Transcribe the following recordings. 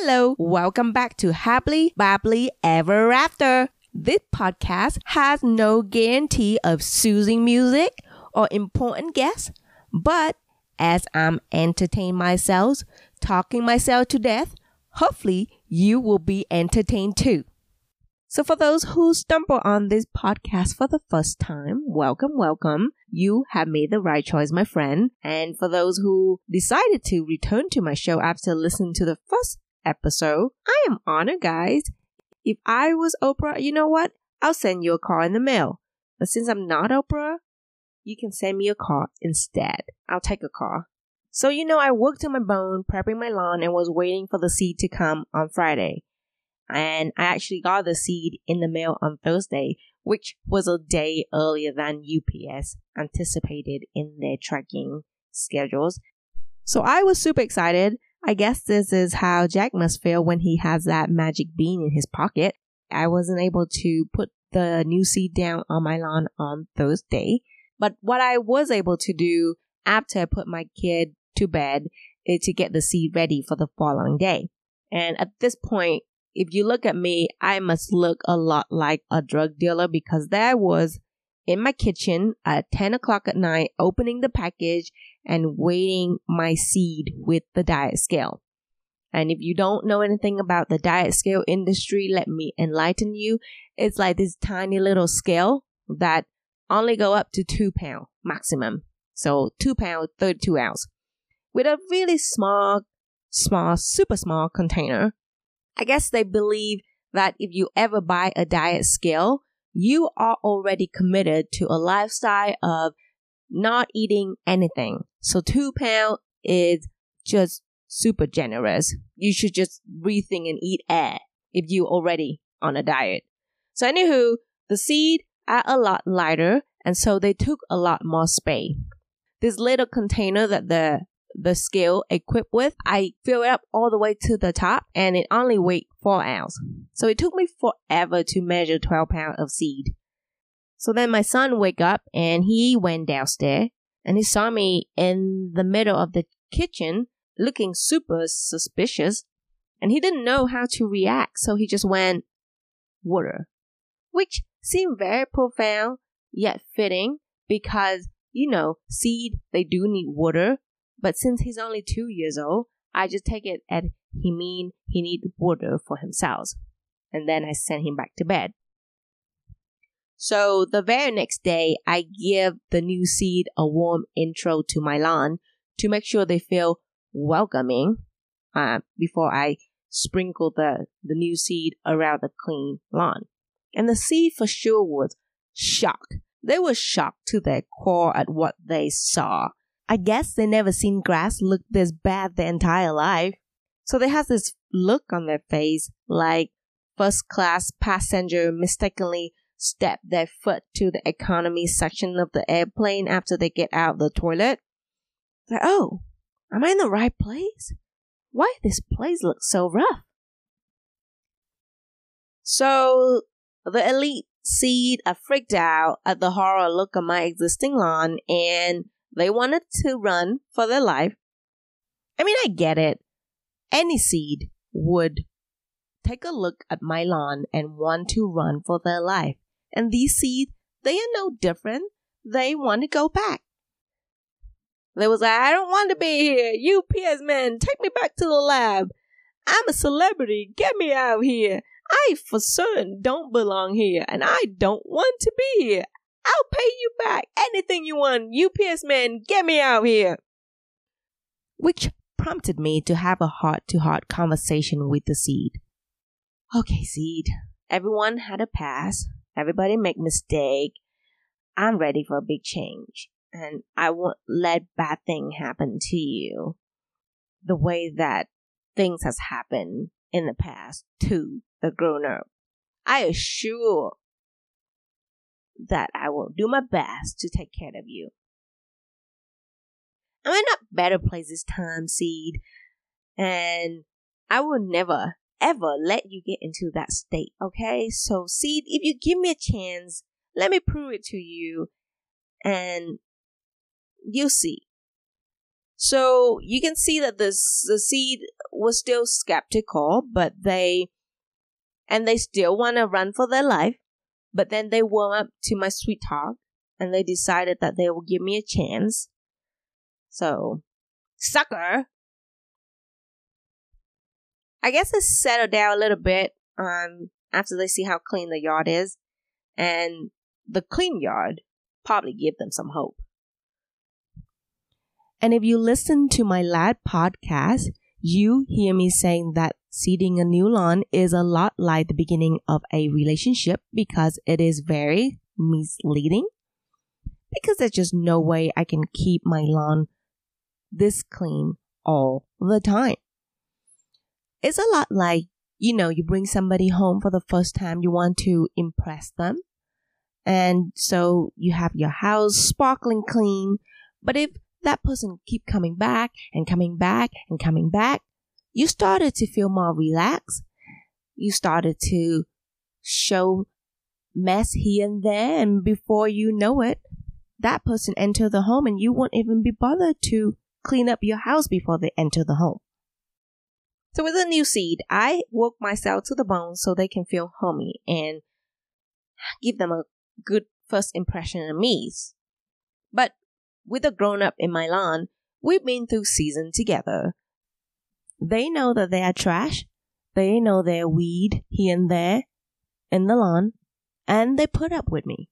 Hello, welcome back to Happily Babbly Ever After. This podcast has no guarantee of soothing music or important guests, but as I'm entertaining myself, talking myself to death, hopefully you will be entertained too. So for those who stumble on this podcast for the first time, welcome, welcome. You have made the right choice, my friend. And for those who decided to return to my show after listening to the first episode, I am honored, guys. If I was Oprah, you know what? I'll send you a car in the mail. But since I'm not Oprah, you can send me a car instead. I'll take a car. So, you know, I worked on my bone, prepping my lawn, and was waiting for the seed to come on Friday and I actually got the seed in the mail on Thursday, which was a day earlier than UPS anticipated in their tracking schedules. So I was super excited. I guess this is how Jack must feel when he has that magic bean in his pocket. I wasn't able to put the new seed down on my lawn on Thursday, but what I was able to do after I put my kid to bed is to get the seed ready for the following day. And at this point, if you look at me, I must look a lot like a drug dealer because there I was in my kitchen at 10 o'clock at night, opening the package and weighing my seed with the diet scale. And if you don't know anything about the diet scale industry, let me enlighten you. It's like this tiny little scale that only go up to two pound maximum. So two pound, 32 ounce with a really small, small, super small container I guess they believe that if you ever buy a diet scale, you are already committed to a lifestyle of not eating anything. So two pound is just super generous. You should just rethink and eat air if you already on a diet. So anywho, the seed are a lot lighter and so they took a lot more space. This little container that the the scale equipped with, I fill it up all the way to the top and it only weighed 4 ounces. So it took me forever to measure 12 pounds of seed. So then my son wake up and he went downstairs and he saw me in the middle of the kitchen looking super suspicious and he didn't know how to react. So he just went, water, which seemed very profound yet fitting because you know, seed, they do need water but since he's only two years old, I just take it as he mean he need water for himself. And then I send him back to bed. So the very next day, I give the new seed a warm intro to my lawn to make sure they feel welcoming uh, before I sprinkle the, the new seed around the clean lawn. And the seed for sure was shocked. They were shocked to their core at what they saw. I guess they never seen grass look this bad their entire life. So they have this look on their face like first class passenger mistakenly step their foot to the economy section of the airplane after they get out of the toilet. Like, oh, am I in the right place? Why this place looks so rough? So the elite seed are freaked out at the horror look on my existing lawn and they wanted to run for their life. I mean, I get it. Any seed would take a look at my lawn and want to run for their life. And these seeds, they are no different. They want to go back. They was like, I don't want to be here. UPS man, take me back to the lab. I'm a celebrity. Get me out of here. I for certain don't belong here and I don't want to be here. I'll pay you back anything you want. UPS man, get me out here. Which prompted me to have a heart to heart conversation with the seed. Okay, seed. Everyone had a past. Everybody make mistake. I'm ready for a big change. And I won't let bad thing happen to you. The way that things has happened in the past to the grown up. I assure that I will do my best to take care of you. I'm in a better place this time, Seed, and I will never, ever let you get into that state, okay? So, Seed, if you give me a chance, let me prove it to you, and you'll see. So you can see that this the seed was still skeptical, but they and they still want to run for their life. But then they warm up to my sweet talk and they decided that they will give me a chance. So, sucker. I guess they settled down a little bit um, after they see how clean the yard is. And the clean yard probably give them some hope. And if you listen to my lad podcast, you hear me saying that seeding a new lawn is a lot like the beginning of a relationship because it is very misleading. Because there's just no way I can keep my lawn this clean all the time. It's a lot like, you know, you bring somebody home for the first time, you want to impress them. And so you have your house sparkling clean. But if that person keep coming back and coming back and coming back, you started to feel more relaxed. You started to show mess here and there, and before you know it, that person enter the home and you won't even be bothered to clean up your house before they enter the home. So with a new seed, I woke myself to the bone so they can feel homey and give them a good first impression of me. But with a grown up in my lawn, we've been through season together. They know that they are trash. They know they're weed here and there in the lawn, and they put up with me.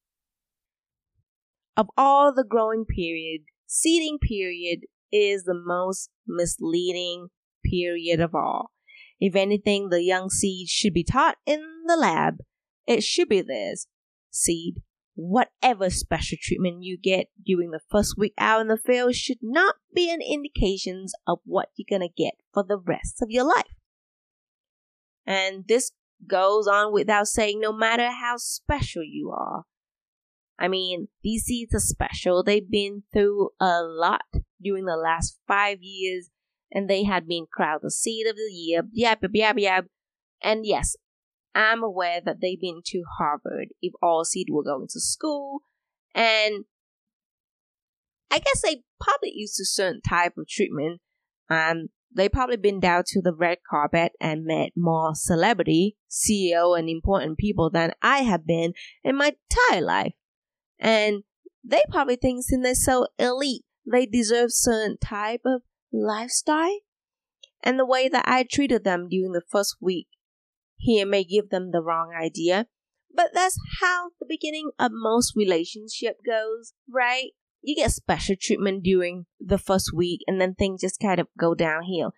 Of all the growing period, seeding period is the most misleading period of all. If anything, the young seed should be taught in the lab. It should be this. Seed whatever special treatment you get during the first week out in the field should not be an indication of what you're to get for the rest of your life. And this goes on without saying no matter how special you are. I mean, these seeds are special. They've been through a lot during the last five years, and they had been crowned the seed of the year, yab, yab, yab. And yes, I'm aware that they've been to Harvard if all seed were going to school, and I guess they probably used a certain type of treatment. Um, they probably been down to the red carpet and met more celebrity, CEO, and important people than I have been in my entire life. And they probably think since they're so elite, they deserve certain type of lifestyle. And the way that I treated them during the first week here may give them the wrong idea, but that's how the beginning of most relationship goes, right? You get special treatment during the first week and then things just kind of go downhill.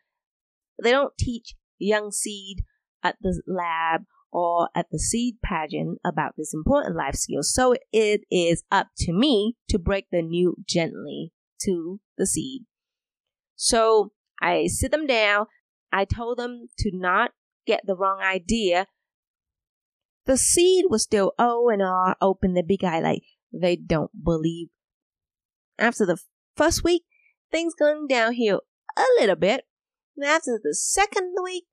They don't teach young seed at the lab or at the seed pageant about this important life skill. So it is up to me to break the new gently to the seed. So I sit them down. I told them to not get the wrong idea. The seed was still O and R open the big eye like they don't believe. After the first week, things going downhill a little bit. And after the second week,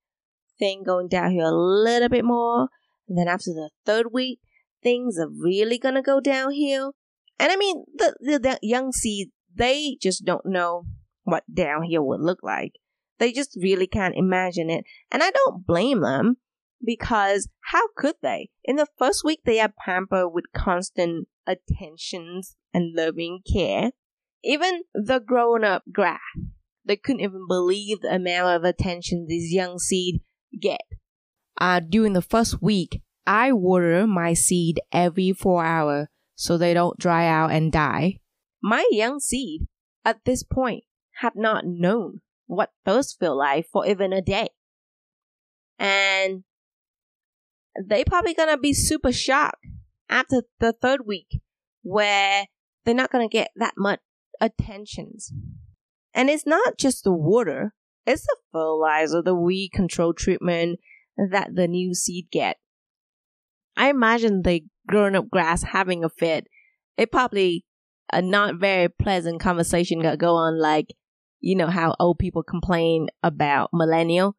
thing going downhill a little bit more. And then after the third week, things are really gonna go downhill. And I mean, the, the, the young seed, they just don't know what down here would look like. They just really can't imagine it. And I don't blame them because how could they? In the first week, they are pampered with constant attentions and loving care. Even the grown up grass, they couldn't even believe the amount of attention these young seed get. Uh, during the first week, I water my seed every four hours so they don't dry out and die. My young seed, at this point, have not known what those feel like for even a day. And they probably gonna be super shocked after the third week where they're not gonna get that much attentions. And it's not just the water, it's the fertilizer, the weed control treatment that the new seed get. I imagine the grown up grass having a fit. It probably a not very pleasant conversation got go on like, you know how old people complain about millennial.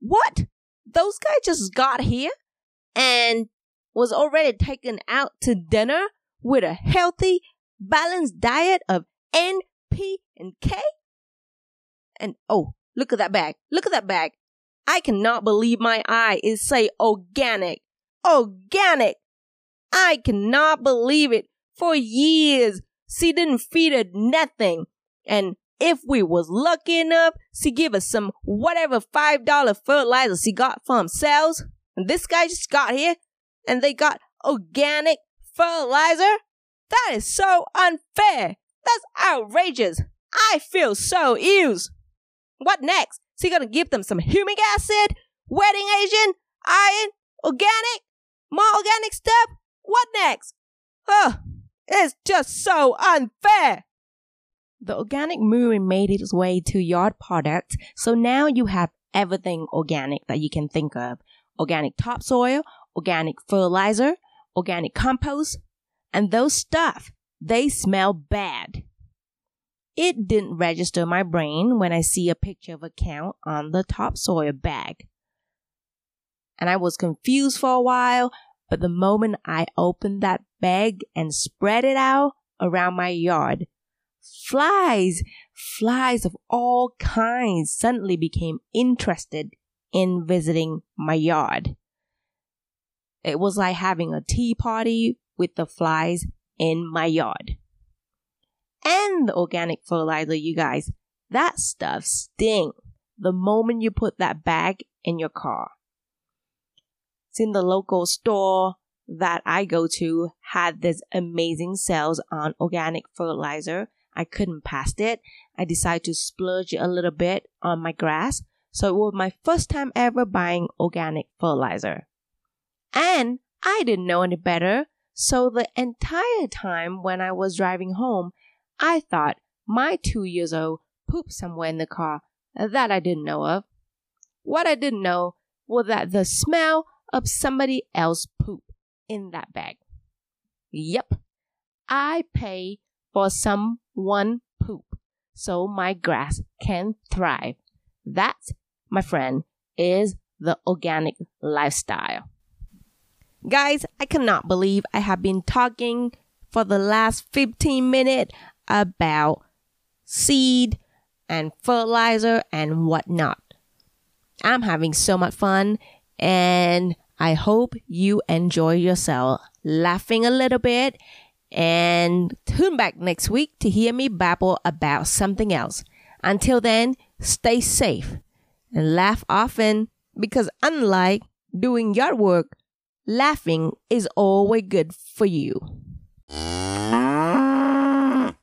What? Those guys just got here and was already taken out to dinner with a healthy, balanced diet of N, P, and K. And oh, look at that bag. Look at that bag. I cannot believe my eye. It say organic. Organic. I cannot believe it. For years, she didn't feed it nothing. And if we was lucky enough, she give us some whatever five dollar fertilizer she got from sales. And this guy just got here and they got organic fertilizer. That is so unfair. That's outrageous. I feel so used. What next? Is he gonna give them some humic acid, wetting agent, iron, organic, more organic stuff? What next? Huh? It's just so unfair. The organic mooing made its way to yard products, so now you have everything organic that you can think of. Organic topsoil, organic fertilizer, organic compost, and those stuff, they smell bad. It didn't register my brain when I see a picture of a cow on the topsoil bag. And I was confused for a while, but the moment I opened that bag and spread it out around my yard, flies, flies of all kinds suddenly became interested in visiting my yard. It was like having a tea party with the flies in my yard and the organic fertilizer, you guys, that stuff stink the moment you put that bag in your car. It's in the local store that I go to had this amazing sales on organic fertilizer. I couldn't pass it. I decided to splurge a little bit on my grass. So it was my first time ever buying organic fertilizer. And I didn't know any better. So the entire time when I was driving home, I thought my two years old pooped somewhere in the car that I didn't know of. What I didn't know was that the smell of somebody else poop in that bag. Yep, I pay for some one poop so my grass can thrive. That, my friend, is the organic lifestyle. Guys, I cannot believe I have been talking for the last 15 minutes about seed and fertilizer and whatnot. I'm having so much fun and I hope you enjoy yourself laughing a little bit and tune back next week to hear me babble about something else. Until then, stay safe and laugh often because unlike doing yard work, laughing is always good for you.